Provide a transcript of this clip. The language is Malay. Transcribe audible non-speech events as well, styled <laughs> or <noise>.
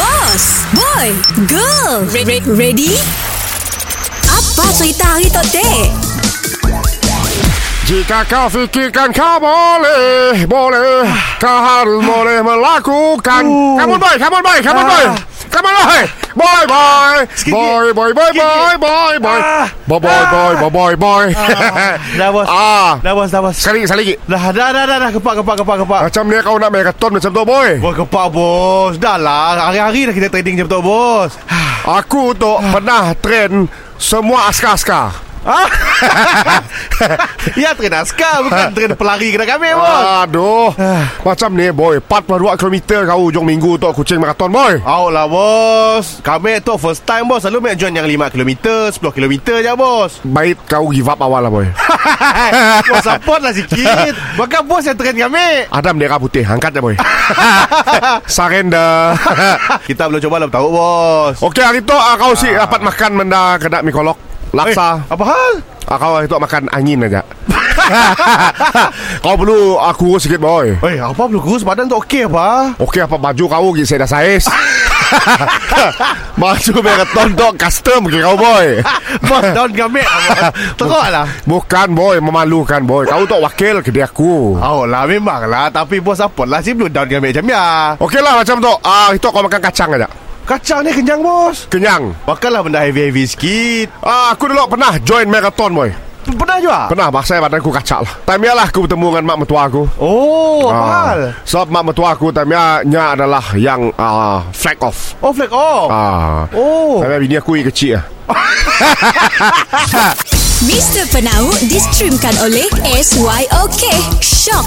Boss, boy, girl, Re- re- ready? Apa cerita hari tu? Jika kau fikirkan kau boleh, boleh, kau harus boleh melakukan. Come on boy, on boy, come on boy. Come on boy. Boy boy. Boy boy boy boy boy boy. Boy boy boy boy boy boy. Dah bos Ah. Dah bos dah bos Sekali sekali lagi. Dah dah dah dah, dah. Kepak kepak kepak kepak Macam ni kau nak marathon macam tu boy. Bos kepak bos Dah lah Hari-hari dah kita trading macam tu bos Aku tu pernah train semua askar-askar. <laughs> Ya train askar Bukan train pelari kena kami bos Aduh. Macam ni boy, 42 km kau hujung minggu tu kucing marathon boy. Au lah bos. Kami tu first time bos. Selalu main join yang 5km 10km je bos. Baik kau give up awal lah boy. <laughs> Bos <laughs> support lah sikit. Bukan bos yang train kami. Ada bendera putih. Angkat je boy. Surrender. Kita belum coba belum tahu bos. Okey hari tu ah, Kau si dapat makan Benda kena mikolok Laksa. Eh, Apa hal? ah, Kau hari tu makan angin aja <laughs> Kau perlu aku urus sikit boy. Eh apa belum kurus? Badan tu okey apa? Okey apa baju kau? Gigi saya dah saiz. <laughs> Baju marathon tu Custom ke kau boy. Bos down kami Teruk lah. Bukan boy. Memalukan boy. Kau tu wakil kedai aku. Oh lah memang lah Tapi bos support lah? Si belum down kami macam ya Okey lah macam tu. Ah, Itu kau makan kacang aja Kacang ni kenyang bos Kenyang Makanlah benda heavy-heavy sikit ah, Aku dulu pernah join marathon boy Pernah juga? Pernah Masa badanku kacak lah Time lah aku bertemu dengan mak mertua aku Oh apa hal? Sebab mak mertua aku time nya adalah yang uh, flag off. Oh flag off Ah. Oh Time bini aku yang kecil <laughs> lah. Mr. Penau distremkan oleh SYOK. Shock.